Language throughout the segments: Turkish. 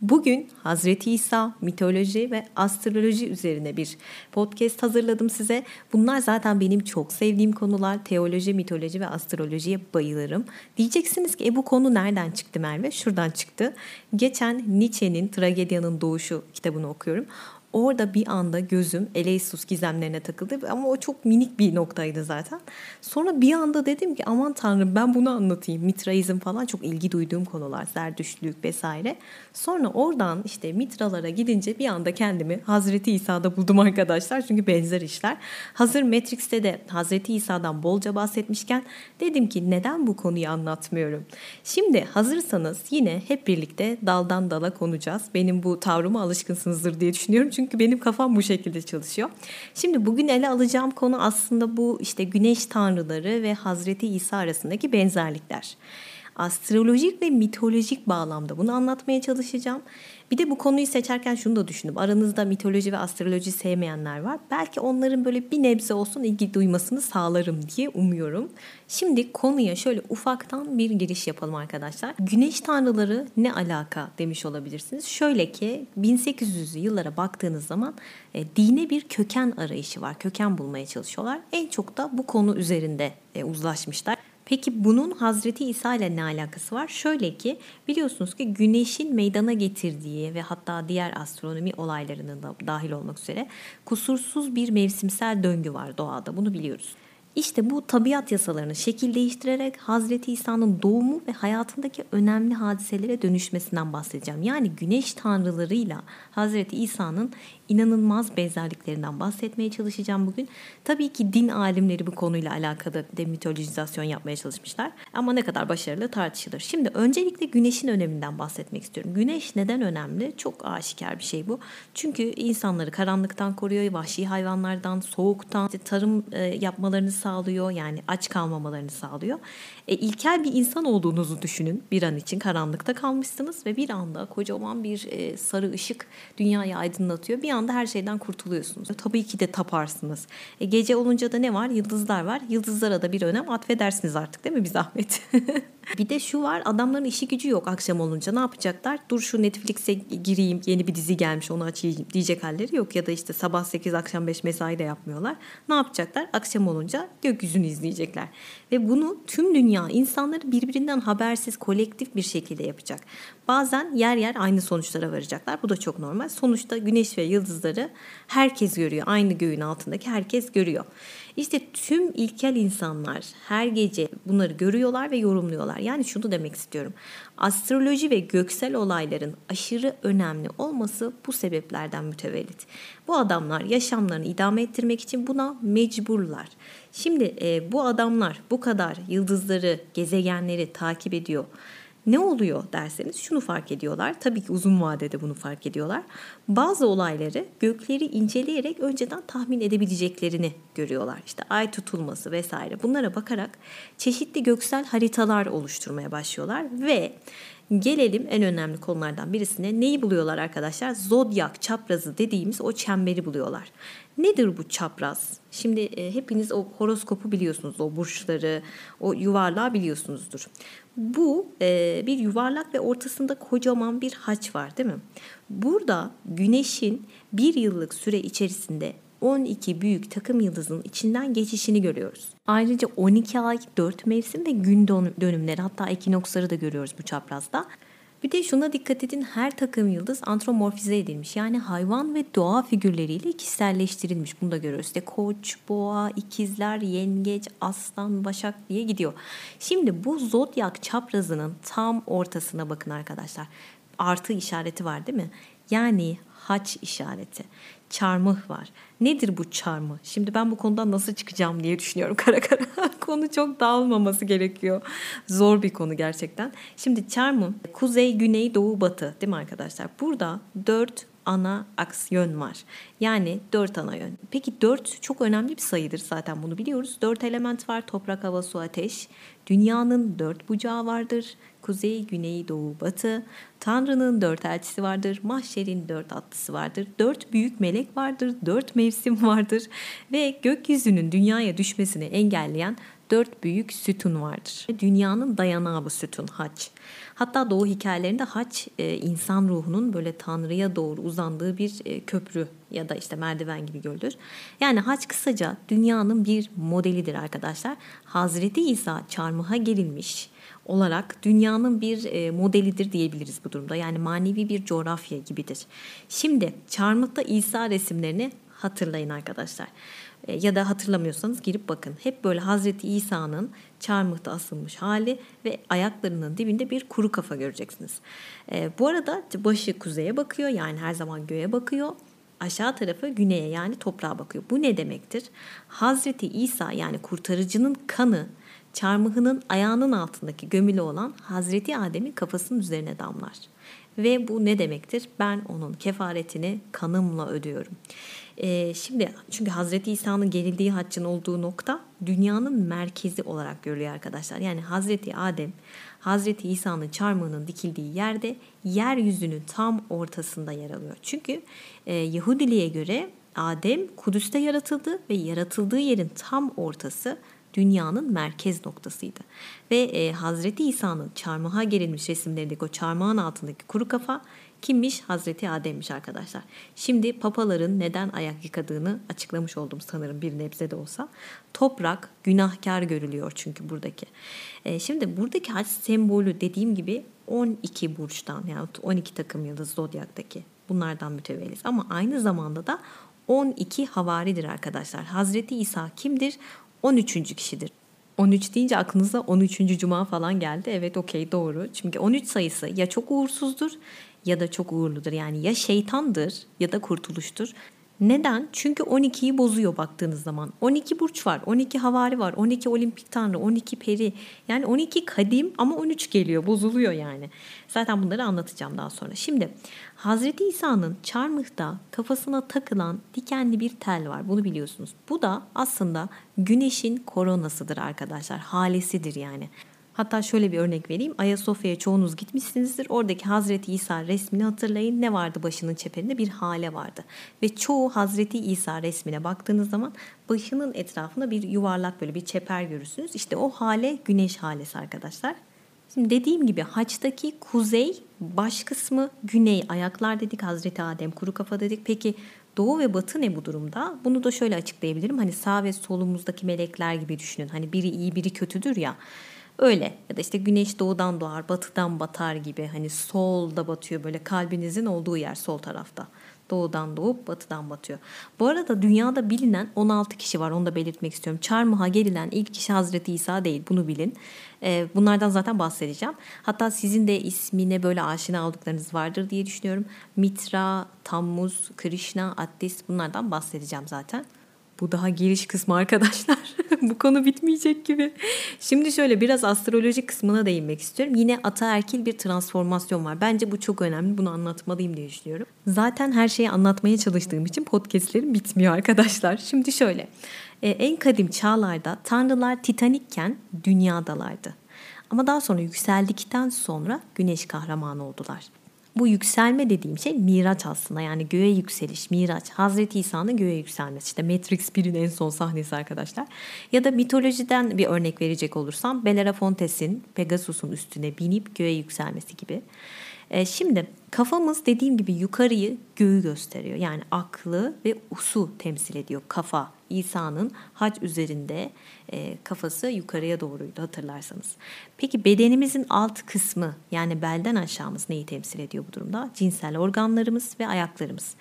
Bugün Hazreti İsa, mitoloji ve astroloji üzerine bir podcast hazırladım size. Bunlar zaten benim çok sevdiğim konular. Teoloji, mitoloji ve astrolojiye bayılırım. Diyeceksiniz ki e, bu konu nereden çıktı Merve? Şuradan çıktı. Geçen Nietzsche'nin Tragedyanın Doğuşu kitabını okuyorum. Orada bir anda gözüm Eleysus gizemlerine takıldı ama o çok minik bir noktaydı zaten. Sonra bir anda dedim ki aman tanrım ben bunu anlatayım. Mitraizm falan çok ilgi duyduğum konular. Zerdüştlük vesaire. Sonra oradan işte mitralara gidince bir anda kendimi Hazreti İsa'da buldum arkadaşlar. Çünkü benzer işler. Hazır Matrix'te de Hazreti İsa'dan bolca bahsetmişken dedim ki neden bu konuyu anlatmıyorum? Şimdi hazırsanız yine hep birlikte daldan dala konacağız. Benim bu tavrıma alışkınsınızdır diye düşünüyorum. Çünkü çünkü benim kafam bu şekilde çalışıyor. Şimdi bugün ele alacağım konu aslında bu işte güneş tanrıları ve Hazreti İsa arasındaki benzerlikler astrolojik ve mitolojik bağlamda bunu anlatmaya çalışacağım. Bir de bu konuyu seçerken şunu da düşündüm. Aranızda mitoloji ve astroloji sevmeyenler var. Belki onların böyle bir nebze olsun ilgi duymasını sağlarım diye umuyorum. Şimdi konuya şöyle ufaktan bir giriş yapalım arkadaşlar. Güneş tanrıları ne alaka demiş olabilirsiniz. Şöyle ki 1800'lü yıllara baktığınız zaman e, dine bir köken arayışı var. Köken bulmaya çalışıyorlar. En çok da bu konu üzerinde e, uzlaşmışlar. Peki bunun Hazreti İsa ile ne alakası var? Şöyle ki biliyorsunuz ki güneşin meydana getirdiği ve hatta diğer astronomi olaylarının da dahil olmak üzere kusursuz bir mevsimsel döngü var doğada. Bunu biliyoruz. İşte bu tabiat yasalarını şekil değiştirerek Hazreti İsa'nın doğumu ve hayatındaki önemli hadiselere dönüşmesinden bahsedeceğim. Yani güneş tanrılarıyla Hazreti İsa'nın inanılmaz benzerliklerinden bahsetmeye çalışacağım bugün. Tabii ki din alimleri bu konuyla alakalı demitolojizasyon yapmaya çalışmışlar. Ama ne kadar başarılı tartışılır. Şimdi öncelikle güneşin öneminden bahsetmek istiyorum. Güneş neden önemli? Çok aşikar bir şey bu. Çünkü insanları karanlıktan koruyor, vahşi hayvanlardan, soğuktan, tarım e, yapmalarını sağlıyor. Yani aç kalmamalarını sağlıyor. E, ilkel bir insan olduğunuzu düşünün. Bir an için karanlıkta kalmışsınız ve bir anda kocaman bir e, sarı ışık dünyayı aydınlatıyor. Bir anda her şeyden kurtuluyorsunuz. Tabii ki de taparsınız. E, gece olunca da ne var? Yıldızlar var. Yıldızlara da bir önem atfedersiniz artık değil mi bir zahmet? bir de şu var adamların işi gücü yok akşam olunca ne yapacaklar? Dur şu Netflix'e gireyim yeni bir dizi gelmiş onu açayım diyecek halleri yok. Ya da işte sabah 8 akşam 5 mesai de yapmıyorlar. Ne yapacaklar? Akşam olunca gökyüzünü izleyecekler. Ve bunu tüm dünya insanları birbirinden habersiz kolektif bir şekilde yapacak. Bazen yer yer aynı sonuçlara varacaklar. Bu da çok normal. Sonuçta güneş ve yıldızları herkes görüyor. Aynı göğün altındaki herkes görüyor. İşte tüm ilkel insanlar her gece bunları görüyorlar ve yorumluyorlar. Yani şunu demek istiyorum. Astroloji ve göksel olayların aşırı önemli olması bu sebeplerden mütevellit. Bu adamlar yaşamlarını idame ettirmek için buna mecburlar. Şimdi e, bu adamlar bu kadar yıldızları, gezegenleri takip ediyor ne oluyor derseniz şunu fark ediyorlar. Tabii ki uzun vadede bunu fark ediyorlar. Bazı olayları gökleri inceleyerek önceden tahmin edebileceklerini görüyorlar. İşte ay tutulması vesaire. Bunlara bakarak çeşitli göksel haritalar oluşturmaya başlıyorlar ve Gelelim en önemli konulardan birisine. Neyi buluyorlar arkadaşlar? Zodyak çaprazı dediğimiz o çemberi buluyorlar. Nedir bu çapraz? Şimdi e, hepiniz o horoskopu biliyorsunuz. O burçları, o yuvarlağı biliyorsunuzdur. Bu e, bir yuvarlak ve ortasında kocaman bir haç var değil mi? Burada güneşin bir yıllık süre içerisinde 12 büyük takım yıldızın içinden geçişini görüyoruz. Ayrıca 12 ay, 4 mevsim ve gün dönümleri hatta ekinoksları da görüyoruz bu çaprazda. Bir de şuna dikkat edin her takım yıldız antromorfize edilmiş. Yani hayvan ve doğa figürleriyle kişiselleştirilmiş. Bunu da görüyoruz. İşte koç, boğa, ikizler, yengeç, aslan, başak diye gidiyor. Şimdi bu zodyak çaprazının tam ortasına bakın arkadaşlar. Artı işareti var değil mi? Yani haç işareti çarmıh var. Nedir bu çarmıh? Şimdi ben bu konudan nasıl çıkacağım diye düşünüyorum kara kara. konu çok dağılmaması gerekiyor. Zor bir konu gerçekten. Şimdi çarmıh kuzey, güney, doğu, batı değil mi arkadaşlar? Burada dört ana aks yön var. Yani dört ana yön. Peki dört çok önemli bir sayıdır zaten bunu biliyoruz. Dört element var. Toprak, hava, su, ateş. Dünyanın dört bucağı vardır. Kuzey, güney, doğu, batı. Tanrı'nın dört elçisi vardır. Mahşerin dört atlısı vardır. Dört büyük melek vardır. Dört mevsim vardır. Ve gökyüzünün dünyaya düşmesini engelleyen dört büyük sütun vardır. Dünyanın dayanağı bu sütun haç. Hatta doğu hikayelerinde haç e, insan ruhunun böyle Tanrı'ya doğru uzandığı bir e, köprü ya da işte merdiven gibi görülür. Yani haç kısaca dünyanın bir modelidir arkadaşlar. Hazreti İsa çarmıha gerilmiş olarak dünyanın bir e, modelidir diyebiliriz bu durumda. Yani manevi bir coğrafya gibidir. Şimdi çarmıhta İsa resimlerini hatırlayın arkadaşlar. E, ya da hatırlamıyorsanız girip bakın. Hep böyle Hazreti İsa'nın çarmıhta asılmış hali ve ayaklarının dibinde bir kuru kafa göreceksiniz. E, bu arada başı kuzeye bakıyor yani her zaman göğe bakıyor. Aşağı tarafı güneye yani toprağa bakıyor. Bu ne demektir? Hazreti İsa yani kurtarıcının kanı çarmıhının ayağının altındaki gömülü olan Hazreti Adem'in kafasının üzerine damlar. Ve bu ne demektir? Ben onun kefaretini kanımla ödüyorum. Ee, şimdi çünkü Hazreti İsa'nın gerildiği haccın olduğu nokta dünyanın merkezi olarak görülüyor arkadaşlar. Yani Hazreti Adem Hazreti İsa'nın çarmıhının dikildiği yerde yeryüzünün tam ortasında yer alıyor. Çünkü e, Yahudiliğe göre Adem Kudüs'te yaratıldı ve yaratıldığı yerin tam ortası dünyanın merkez noktasıydı. Ve e, Hazreti İsa'nın çarmıha gerilmiş resimlerindeki o çarmıhın altındaki kuru kafa kimmiş? Hazreti Adem'miş arkadaşlar. Şimdi papaların neden ayak yıkadığını açıklamış oldum sanırım bir nebze de olsa. Toprak günahkar görülüyor çünkü buradaki. E, şimdi buradaki haç sembolü dediğim gibi 12 burçtan yani 12 takım yıldız zodyaktaki bunlardan mütevelliz. Ama aynı zamanda da 12 havaridir arkadaşlar. Hazreti İsa kimdir? 13. kişidir. 13 deyince aklınıza 13. cuma falan geldi. Evet okey doğru. Çünkü 13 sayısı ya çok uğursuzdur ya da çok uğurludur. Yani ya şeytandır ya da kurtuluştur. Neden? Çünkü 12'yi bozuyor baktığınız zaman. 12 burç var, 12 havari var, 12 olimpik tanrı, 12 peri. Yani 12 kadim ama 13 geliyor, bozuluyor yani. Zaten bunları anlatacağım daha sonra. Şimdi Hazreti İsa'nın çarmıhta kafasına takılan dikenli bir tel var. Bunu biliyorsunuz. Bu da aslında güneşin koronasıdır arkadaşlar. Halesidir yani. Hatta şöyle bir örnek vereyim. Ayasofya'ya çoğunuz gitmişsinizdir. Oradaki Hazreti İsa resmini hatırlayın. Ne vardı başının çeperinde? Bir hale vardı. Ve çoğu Hazreti İsa resmine baktığınız zaman başının etrafında bir yuvarlak böyle bir çeper görürsünüz. İşte o hale güneş halesi arkadaşlar. Şimdi dediğim gibi haçtaki kuzey baş kısmı güney ayaklar dedik Hazreti Adem kuru kafa dedik. Peki doğu ve batı ne bu durumda? Bunu da şöyle açıklayabilirim. Hani sağ ve solumuzdaki melekler gibi düşünün. Hani biri iyi biri kötüdür ya. Öyle ya da işte güneş doğudan doğar, batıdan batar gibi hani solda batıyor böyle kalbinizin olduğu yer sol tarafta. Doğudan doğup batıdan batıyor. Bu arada dünyada bilinen 16 kişi var onu da belirtmek istiyorum. Çarmıha gelilen ilk kişi Hazreti İsa değil bunu bilin. Ee, bunlardan zaten bahsedeceğim. Hatta sizin de ismine böyle aşina olduklarınız vardır diye düşünüyorum. Mitra, Tammuz, Krishna, Attis bunlardan bahsedeceğim zaten. Bu daha giriş kısmı arkadaşlar. Bu konu bitmeyecek gibi. Şimdi şöyle biraz astroloji kısmına değinmek istiyorum. Yine ataerkil bir transformasyon var. Bence bu çok önemli. Bunu anlatmalıyım diye düşünüyorum. Zaten her şeyi anlatmaya çalıştığım için podcastlerim bitmiyor arkadaşlar. Şimdi şöyle. Ee, en kadim çağlarda tanrılar titanikken dünyadalardı. Ama daha sonra yükseldikten sonra güneş kahramanı oldular. Bu yükselme dediğim şey miraç aslında yani göğe yükseliş, miraç. Hazreti İsa'nın göğe yükselmesi işte Matrix 1'in en son sahnesi arkadaşlar. Ya da mitolojiden bir örnek verecek olursam Bellerofontes'in Pegasus'un üstüne binip göğe yükselmesi gibi. E, şimdi kafamız dediğim gibi yukarıyı göğü gösteriyor. Yani aklı ve usu temsil ediyor kafa. İsa'nın hac üzerinde e, kafası yukarıya doğruydu hatırlarsanız. Peki bedenimizin alt kısmı yani belden aşağımız neyi temsil ediyor bu durumda? Cinsel organlarımız ve ayaklarımız.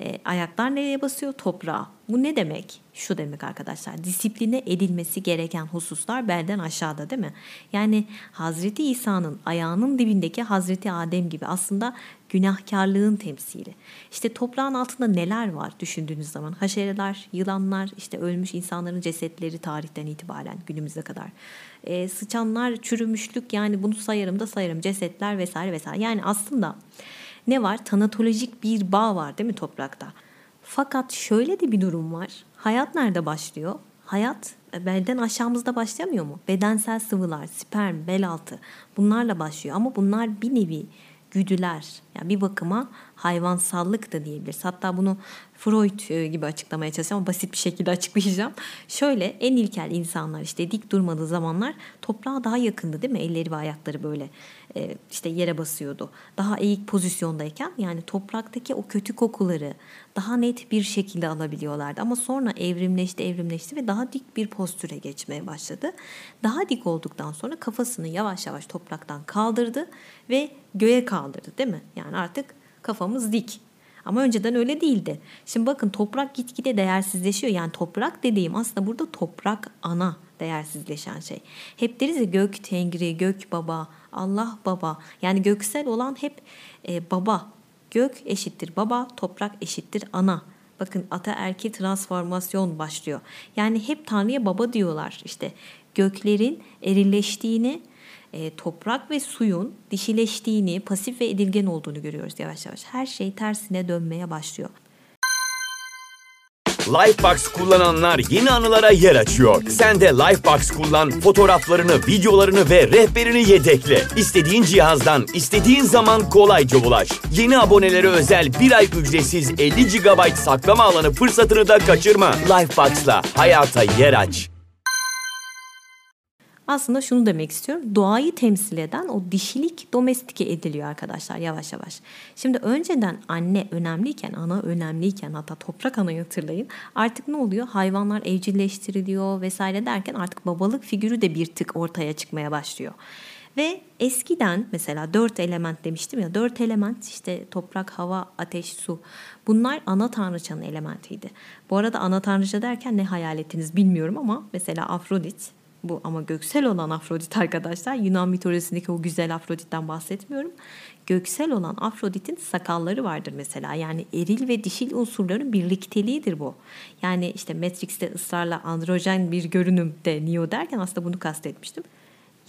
E, ayaklar nereye basıyor? Toprağa. Bu ne demek? Şu demek arkadaşlar. Disipline edilmesi gereken hususlar belden aşağıda değil mi? Yani Hazreti İsa'nın ayağının dibindeki Hazreti Adem gibi aslında günahkarlığın temsili. İşte toprağın altında neler var düşündüğünüz zaman? Haşereler, yılanlar, işte ölmüş insanların cesetleri tarihten itibaren günümüze kadar. E, sıçanlar, çürümüşlük yani bunu sayarım da sayarım cesetler vesaire vesaire. Yani aslında ne var? Tanatolojik bir bağ var değil mi toprakta? Fakat şöyle de bir durum var. Hayat nerede başlıyor? Hayat e, belden aşağımızda başlamıyor mu? Bedensel sıvılar, sperm, bel altı bunlarla başlıyor ama bunlar bir nevi güdüler. Yani bir bakıma hayvansallık da diyebiliriz. Hatta bunu Freud e, gibi açıklamaya çalışacağım ama basit bir şekilde açıklayacağım. Şöyle en ilkel insanlar işte dik durmadığı zamanlar toprağa daha yakındı değil mi? Elleri ve ayakları böyle e, işte yere basıyordu. Daha eğik pozisyondayken yani topraktaki o kötü kokuları daha net bir şekilde alabiliyorlardı. Ama sonra evrimleşti evrimleşti ve daha dik bir postüre geçmeye başladı. Daha dik olduktan sonra kafasını yavaş yavaş topraktan kaldırdı ve göğe kaldırdı değil mi? Yani artık kafamız dik. Ama önceden öyle değildi. Şimdi bakın toprak gitgide değersizleşiyor. Yani toprak dediğim aslında burada toprak ana değersizleşen şey. Hep deriz ya gök tengri, gök baba, Allah baba. Yani göksel olan hep e, baba. Gök eşittir baba, toprak eşittir ana. Bakın ataerki transformasyon başlıyor. Yani hep Tanrı'ya baba diyorlar. İşte göklerin erilleştiğini, e, toprak ve suyun dişileştiğini, pasif ve edilgen olduğunu görüyoruz yavaş yavaş. Her şey tersine dönmeye başlıyor. Lifebox kullananlar yeni anılara yer açıyor. Sen de Lifebox kullan, fotoğraflarını, videolarını ve rehberini yedekle. İstediğin cihazdan, istediğin zaman kolayca ulaş. Yeni abonelere özel bir ay ücretsiz 50 GB saklama alanı fırsatını da kaçırma. Lifebox'la hayata yer aç. Aslında şunu demek istiyorum. Doğayı temsil eden o dişilik domestike ediliyor arkadaşlar yavaş yavaş. Şimdi önceden anne önemliyken, ana önemliyken hatta toprak anayı hatırlayın. Artık ne oluyor? Hayvanlar evcilleştiriliyor vesaire derken artık babalık figürü de bir tık ortaya çıkmaya başlıyor. Ve eskiden mesela dört element demiştim ya dört element işte toprak, hava, ateş, su. Bunlar ana tanrıçanın elementiydi. Bu arada ana tanrıça derken ne hayal ettiniz bilmiyorum ama mesela Afrodit bu ama göksel olan Afrodit arkadaşlar Yunan mitolojisindeki o güzel Afrodit'ten bahsetmiyorum. Göksel olan Afrodit'in sakalları vardır mesela. Yani eril ve dişil unsurların birlikteliğidir bu. Yani işte Matrix'te ısrarla androjen bir görünüm de Neo derken aslında bunu kastetmiştim.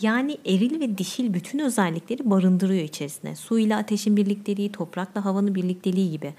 Yani eril ve dişil bütün özellikleri barındırıyor içerisine. Su ile ateşin birlikteliği, toprakla havanın birlikteliği gibi.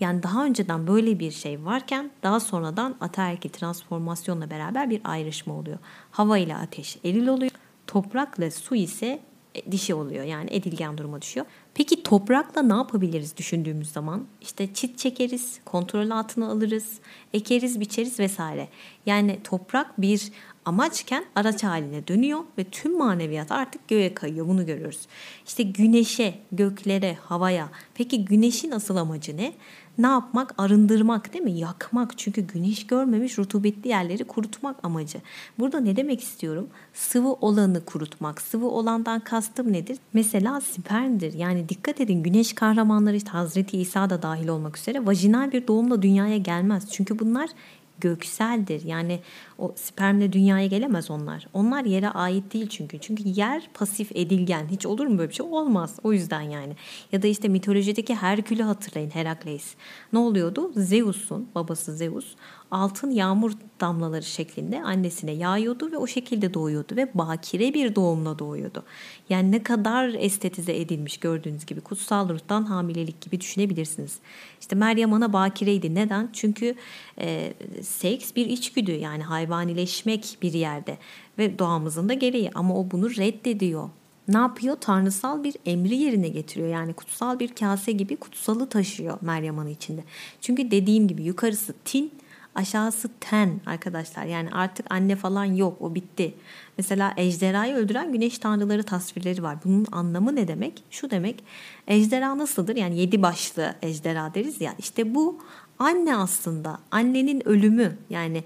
Yani daha önceden böyle bir şey varken daha sonradan ataerkil transformasyonla beraber bir ayrışma oluyor. Hava ile ateş eril oluyor. Toprakla su ise e, dişi oluyor. Yani edilgen duruma düşüyor. Peki toprakla ne yapabiliriz düşündüğümüz zaman? İşte çit çekeriz, kontrol altına alırız, ekeriz, biçeriz vesaire. Yani toprak bir amaçken araç haline dönüyor ve tüm maneviyat artık göğe kayıyor. Bunu görüyoruz. İşte güneşe, göklere, havaya. Peki güneşin asıl amacı ne? Ne yapmak? Arındırmak değil mi? Yakmak. Çünkü güneş görmemiş rutubetli yerleri kurutmak amacı. Burada ne demek istiyorum? Sıvı olanı kurutmak. Sıvı olandan kastım nedir? Mesela spermdir. Yani dikkat edin güneş kahramanları işte Hazreti İsa da dahil olmak üzere vajinal bir doğumla dünyaya gelmez. Çünkü bunlar gökseldir. Yani o spermle dünyaya gelemez onlar. Onlar yere ait değil çünkü. Çünkü yer pasif edilgen. Hiç olur mu böyle bir şey? Olmaz. O yüzden yani. Ya da işte mitolojideki Herkül'ü hatırlayın Herakleis. Ne oluyordu? Zeus'un babası Zeus altın yağmur damlaları şeklinde annesine yağıyordu ve o şekilde doğuyordu ve bakire bir doğumla doğuyordu. Yani ne kadar estetize edilmiş gördüğünüz gibi kutsal ruhtan hamilelik gibi düşünebilirsiniz. İşte Meryem Ana bakireydi. Neden? Çünkü e, seks bir içgüdü yani hayvanileşmek bir yerde ve doğamızın da gereği ama o bunu reddediyor ne yapıyor? Tanrısal bir emri yerine getiriyor. Yani kutsal bir kase gibi kutsalı taşıyor Meryem Ana içinde. Çünkü dediğim gibi yukarısı tin, Aşağısı ten arkadaşlar. Yani artık anne falan yok. O bitti. Mesela ejderhayı öldüren güneş tanrıları tasvirleri var. Bunun anlamı ne demek? Şu demek. Ejderha nasıldır? Yani yedi başlı ejderha deriz ya. İşte bu anne aslında. Annenin ölümü. Yani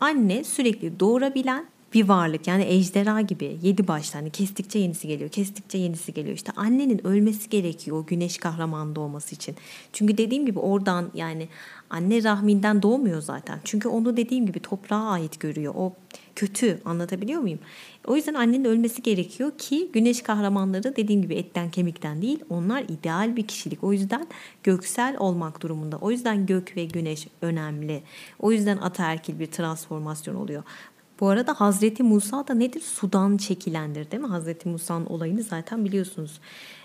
anne sürekli doğurabilen bir varlık yani ejderha gibi yedi başlı hani kestikçe yenisi geliyor kestikçe yenisi geliyor. İşte annenin ölmesi gerekiyor o güneş kahraman doğması için. Çünkü dediğim gibi oradan yani anne rahminden doğmuyor zaten. Çünkü onu dediğim gibi toprağa ait görüyor. O kötü anlatabiliyor muyum? O yüzden annenin ölmesi gerekiyor ki güneş kahramanları dediğim gibi etten kemikten değil onlar ideal bir kişilik. O yüzden göksel olmak durumunda. O yüzden gök ve güneş önemli. O yüzden ataerkil bir transformasyon oluyor Bu arada Hazreti Musa da nedir? Sudan çekilendir değil mi? Hazreti Musa'nın olayını zaten biliyorsunuz.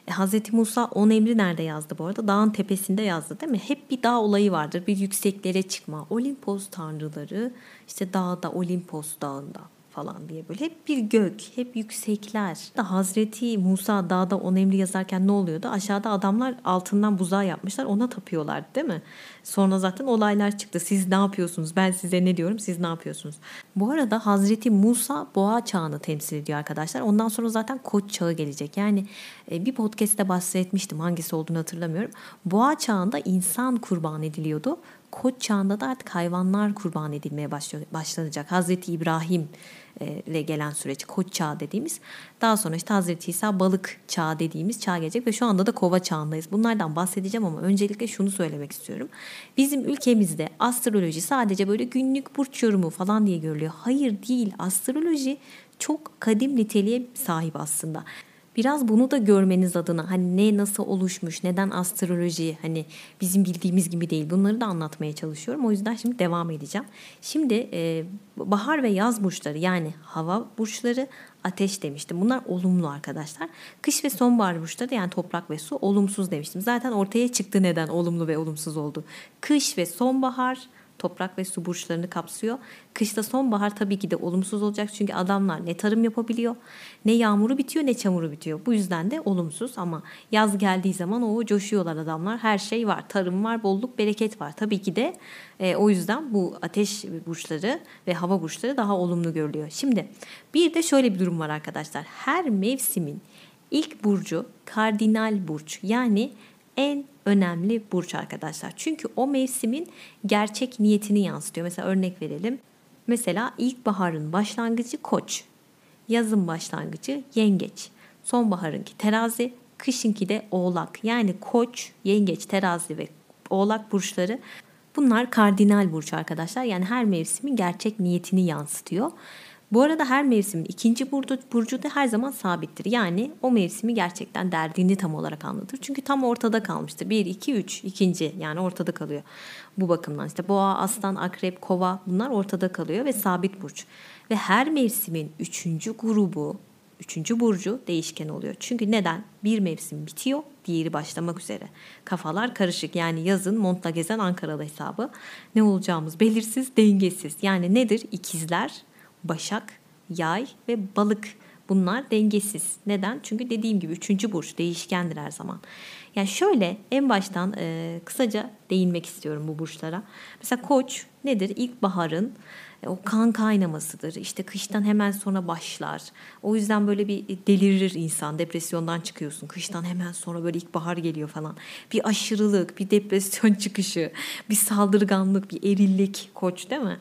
E, Hazreti Musa on emri nerede yazdı bu arada? Dağın tepesinde yazdı değil mi? Hep bir dağ olayı vardır. Bir yükseklere çıkma. Olimpos tanrıları işte dağda Olimpos dağında falan diye böyle hep bir gök, hep yüksekler. Hazreti Musa dağda on emri yazarken ne oluyordu? Aşağıda adamlar altından buzağı yapmışlar ona tapıyorlar değil mi? Sonra zaten olaylar çıktı. Siz ne yapıyorsunuz? Ben size ne diyorum? Siz ne yapıyorsunuz? Bu arada Hazreti Musa boğa çağını temsil ediyor arkadaşlar. Ondan sonra zaten koç çağı gelecek. Yani e, bir podcast'te bahsetmiştim. Hangisi olduğunu hatırlamıyorum. Boğa çağında insan kurban ediliyordu. Koç çağında da artık hayvanlar kurban edilmeye başlanacak. Hazreti İbrahim ile gelen süreç koç çağı dediğimiz. Daha sonra işte Hazreti İsa balık çağı dediğimiz çağ gelecek ve şu anda da kova çağındayız. Bunlardan bahsedeceğim ama öncelikle şunu söylemek istiyorum. Bizim ülkemizde astroloji sadece böyle günlük burç yorumu falan diye görülüyor. Hayır değil. Astroloji çok kadim niteliğe sahip aslında biraz bunu da görmeniz adına hani ne nasıl oluşmuş, neden astroloji hani bizim bildiğimiz gibi değil bunları da anlatmaya çalışıyorum. O yüzden şimdi devam edeceğim. Şimdi e, bahar ve yaz burçları yani hava burçları ateş demiştim. Bunlar olumlu arkadaşlar. Kış ve sonbahar burçları yani toprak ve su olumsuz demiştim. Zaten ortaya çıktı neden olumlu ve olumsuz oldu. Kış ve sonbahar toprak ve su burçlarını kapsıyor. Kışta sonbahar tabii ki de olumsuz olacak çünkü adamlar ne tarım yapabiliyor, ne yağmuru bitiyor ne çamuru bitiyor. Bu yüzden de olumsuz ama yaz geldiği zaman o coşuyorlar adamlar. Her şey var, tarım var, bolluk, bereket var. Tabii ki de e, o yüzden bu ateş burçları ve hava burçları daha olumlu görülüyor. Şimdi bir de şöyle bir durum var arkadaşlar. Her mevsimin ilk burcu kardinal burç yani en önemli burç arkadaşlar. Çünkü o mevsimin gerçek niyetini yansıtıyor. Mesela örnek verelim. Mesela ilkbaharın başlangıcı koç, yazın başlangıcı yengeç, sonbaharınki terazi, kışınki de oğlak. Yani koç, yengeç, terazi ve oğlak burçları bunlar kardinal burç arkadaşlar. Yani her mevsimin gerçek niyetini yansıtıyor. Bu arada her mevsimin ikinci burcu, burcu da her zaman sabittir. Yani o mevsimi gerçekten derdini tam olarak anlatır. Çünkü tam ortada kalmıştır. 1, 2, 3 ikinci yani ortada kalıyor. Bu bakımdan işte boğa, aslan, akrep, kova bunlar ortada kalıyor ve sabit burç. Ve her mevsimin üçüncü grubu, üçüncü burcu değişken oluyor. Çünkü neden? Bir mevsim bitiyor, diğeri başlamak üzere. Kafalar karışık yani yazın montla gezen Ankaralı hesabı. Ne olacağımız belirsiz, dengesiz. Yani nedir? İkizler, Başak, Yay ve Balık bunlar dengesiz. Neden? Çünkü dediğim gibi üçüncü burç değişkendir her zaman. Yani şöyle en baştan e, kısaca değinmek istiyorum bu burçlara. Mesela Koç nedir? İlkbaharın o kan kaynamasıdır. İşte kıştan hemen sonra başlar. O yüzden böyle bir delirir insan. Depresyondan çıkıyorsun. Kıştan hemen sonra böyle ilkbahar geliyor falan. Bir aşırılık, bir depresyon çıkışı, bir saldırganlık, bir erillik koç değil mi?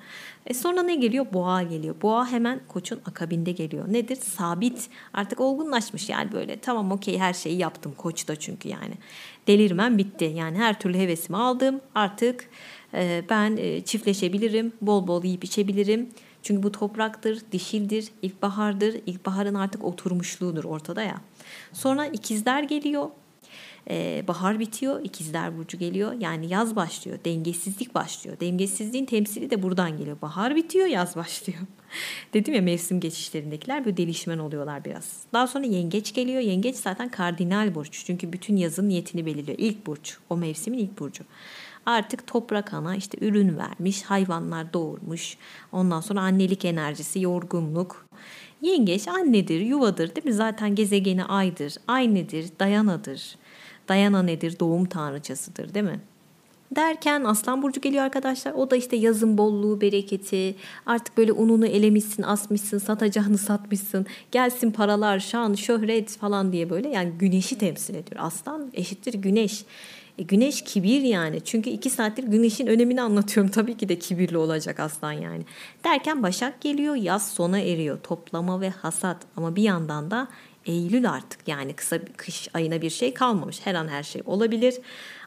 E sonra ne geliyor? Boğa geliyor. Boğa hemen koçun akabinde geliyor. Nedir? Sabit. Artık olgunlaşmış yani böyle. Tamam okey her şeyi yaptım koç da çünkü yani. Delirmem bitti. Yani her türlü hevesimi aldım. Artık e, ben e, çiftleşebilirim. Bol bol yiyip içebilirim. Çünkü bu topraktır, dişildir, ilkbahardır. İlkbaharın artık oturmuşluğudur ortada ya. Sonra ikizler geliyor. Ee, bahar bitiyor, ikizler burcu geliyor. Yani yaz başlıyor, dengesizlik başlıyor. Dengesizliğin temsili de buradan geliyor. Bahar bitiyor, yaz başlıyor. Dedim ya mevsim geçişlerindekiler böyle delişmen oluyorlar biraz. Daha sonra yengeç geliyor. Yengeç zaten kardinal burç. Çünkü bütün yazın niyetini belirliyor. İlk burç. O mevsimin ilk burcu. Artık toprak ana işte ürün vermiş, hayvanlar doğurmuş. Ondan sonra annelik enerjisi, yorgunluk. Yengeç annedir, yuvadır değil mi? Zaten gezegeni aydır, ay nedir, dayanadır. Dayana nedir? Doğum tanrıçasıdır değil mi? Derken Aslan Burcu geliyor arkadaşlar. O da işte yazın bolluğu, bereketi. Artık böyle ununu elemişsin, asmışsın, satacağını satmışsın. Gelsin paralar, şan, şöhret falan diye böyle. Yani güneşi temsil ediyor. Aslan eşittir güneş. E, güneş kibir yani. Çünkü iki saattir güneşin önemini anlatıyorum. Tabii ki de kibirli olacak aslan yani. Derken Başak geliyor, yaz sona eriyor. Toplama ve hasat. Ama bir yandan da Eylül artık yani kısa bir kış ayına bir şey kalmamış. Her an her şey olabilir.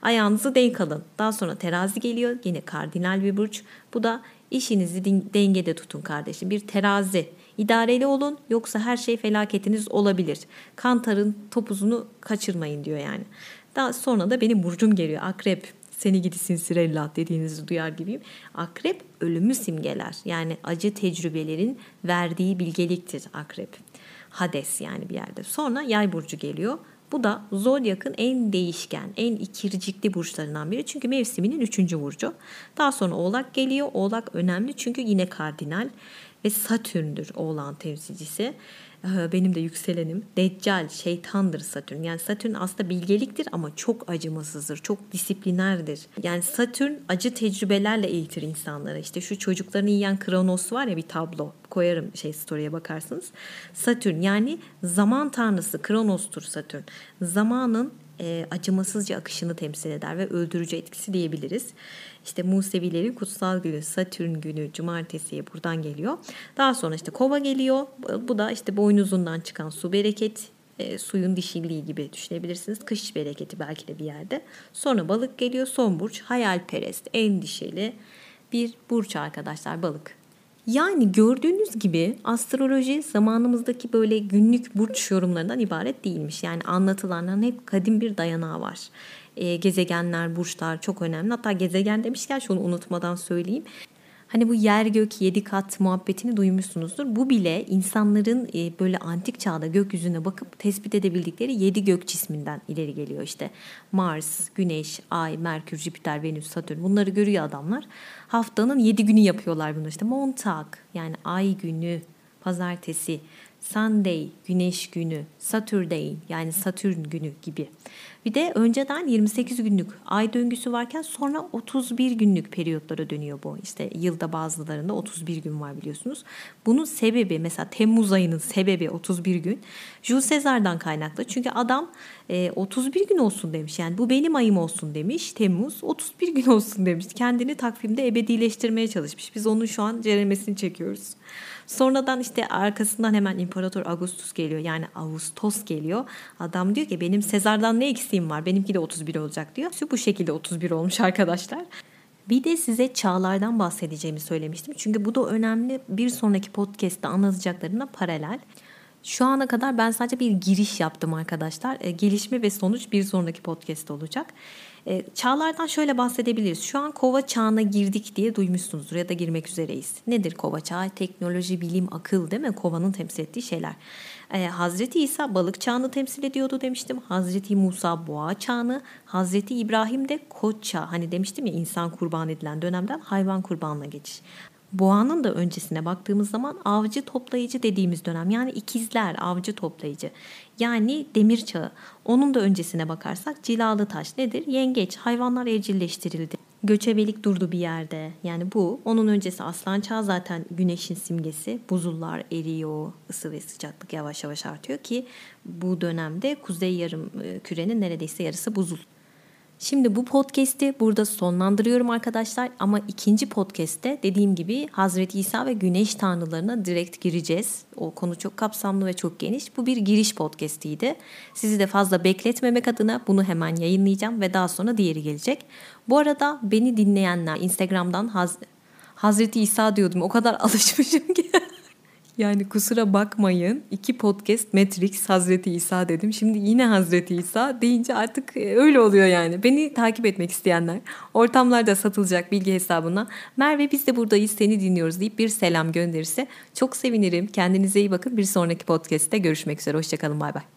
Ayağınızı denk alın. Daha sonra terazi geliyor. Yine kardinal bir burç. Bu da işinizi dengede tutun kardeşim. Bir terazi. İdareli olun yoksa her şey felaketiniz olabilir. Kantarın topuzunu kaçırmayın diyor yani. Daha sonra da benim burcum geliyor akrep. seni gidi sinsirella dediğinizi duyar gibiyim. Akrep ölümü simgeler. Yani acı tecrübelerin verdiği bilgeliktir akrep. Hades yani bir yerde. Sonra yay burcu geliyor. Bu da zodyakın en değişken, en ikircikli burçlarından biri. Çünkü mevsiminin üçüncü burcu. Daha sonra oğlak geliyor. Oğlak önemli çünkü yine kardinal ve Satürn'dür oğlan temsilcisi. Ee, benim de yükselenim. Deccal, şeytandır Satürn. Yani Satürn aslında bilgeliktir ama çok acımasızdır, çok disiplinerdir. Yani Satürn acı tecrübelerle eğitir insanları. İşte şu çocuklarını yiyen Kronos var ya bir tablo. Koyarım şey story'e bakarsınız. Satürn yani zaman tanrısı Kronos'tur Satürn. Zamanın e, acımasızca akışını temsil eder ve öldürücü etkisi diyebiliriz. İşte Musevilerin kutsal günü, Satürn günü, cumartesiye buradan geliyor. Daha sonra işte kova geliyor. Bu da işte boynuzundan çıkan su bereket, e, suyun dişilliği gibi düşünebilirsiniz. Kış bereketi belki de bir yerde. Sonra balık geliyor. Son burç hayalperest, endişeli bir burç arkadaşlar balık. Yani gördüğünüz gibi astroloji zamanımızdaki böyle günlük burç yorumlarından ibaret değilmiş. Yani anlatılanların hep kadim bir dayanağı var. E, gezegenler, burçlar çok önemli. Hatta gezegen demişken şunu unutmadan söyleyeyim. Hani bu yer gök yedi kat muhabbetini duymuşsunuzdur. Bu bile insanların e, böyle antik çağda gökyüzüne bakıp tespit edebildikleri yedi gök cisminden ileri geliyor. İşte Mars, Güneş, Ay, Merkür, Jüpiter, Venüs, Satürn bunları görüyor adamlar. Haftanın yedi günü yapıyorlar bunu işte. Montag yani ay günü, pazartesi, Sunday, güneş günü, Saturday yani Satürn günü gibi. Bir de önceden 28 günlük ay döngüsü varken sonra 31 günlük periyotlara dönüyor bu. İşte yılda bazılarında 31 gün var biliyorsunuz. Bunun sebebi mesela Temmuz ayının sebebi 31 gün. Jules Caesar'dan kaynaklı. Çünkü adam e, 31 gün olsun demiş. Yani bu benim ayım olsun demiş. Temmuz 31 gün olsun demiş. Kendini takvimde ebedileştirmeye çalışmış. Biz onun şu an ceremesini çekiyoruz. Sonradan işte arkasından hemen İmparator Augustus geliyor. Yani Ağustos geliyor. Adam diyor ki benim Sezar'dan ne eksiğim var? Benimki de 31 olacak diyor. Bu şekilde 31 olmuş arkadaşlar. Bir de size çağlardan bahsedeceğimi söylemiştim. Çünkü bu da önemli. Bir sonraki podcast'te anlatacaklarına paralel. Şu ana kadar ben sadece bir giriş yaptım arkadaşlar. E, gelişme ve sonuç bir sonraki podcast olacak. E, çağlardan şöyle bahsedebiliriz. Şu an kova çağına girdik diye duymuşsunuzdur ya da girmek üzereyiz. Nedir kova çağı? Teknoloji, bilim, akıl değil mi? Kovanın temsil ettiği şeyler. E, Hazreti İsa balık çağını temsil ediyordu demiştim. Hazreti Musa boğa çağını, Hazreti İbrahim de koç çağı. Hani demiştim ya insan kurban edilen dönemden hayvan kurbanına geçiş. Boğanın da öncesine baktığımız zaman avcı toplayıcı dediğimiz dönem yani ikizler avcı toplayıcı yani demir çağı. Onun da öncesine bakarsak cilalı taş nedir? Yengeç hayvanlar evcilleştirildi. Göçebelik durdu bir yerde. Yani bu. Onun öncesi aslan çağı zaten güneşin simgesi. Buzullar eriyor, ısı ve sıcaklık yavaş yavaş artıyor ki bu dönemde kuzey yarım e, kürenin neredeyse yarısı buzul. Şimdi bu podcast'i burada sonlandırıyorum arkadaşlar ama ikinci podcast'te dediğim gibi Hazreti İsa ve Güneş tanrılarına direkt gireceğiz. O konu çok kapsamlı ve çok geniş. Bu bir giriş podcast'iydi. Sizi de fazla bekletmemek adına bunu hemen yayınlayacağım ve daha sonra diğeri gelecek. Bu arada beni dinleyenler Instagram'dan Haz Hazreti İsa diyordum. O kadar alışmışım ki. Yani kusura bakmayın. iki podcast Matrix Hazreti İsa dedim. Şimdi yine Hazreti İsa deyince artık e, öyle oluyor yani. Beni takip etmek isteyenler ortamlarda satılacak bilgi hesabına Merve biz de buradayız seni dinliyoruz deyip bir selam gönderirse çok sevinirim. Kendinize iyi bakın. Bir sonraki podcast'te görüşmek üzere. Hoşçakalın. Bay bay.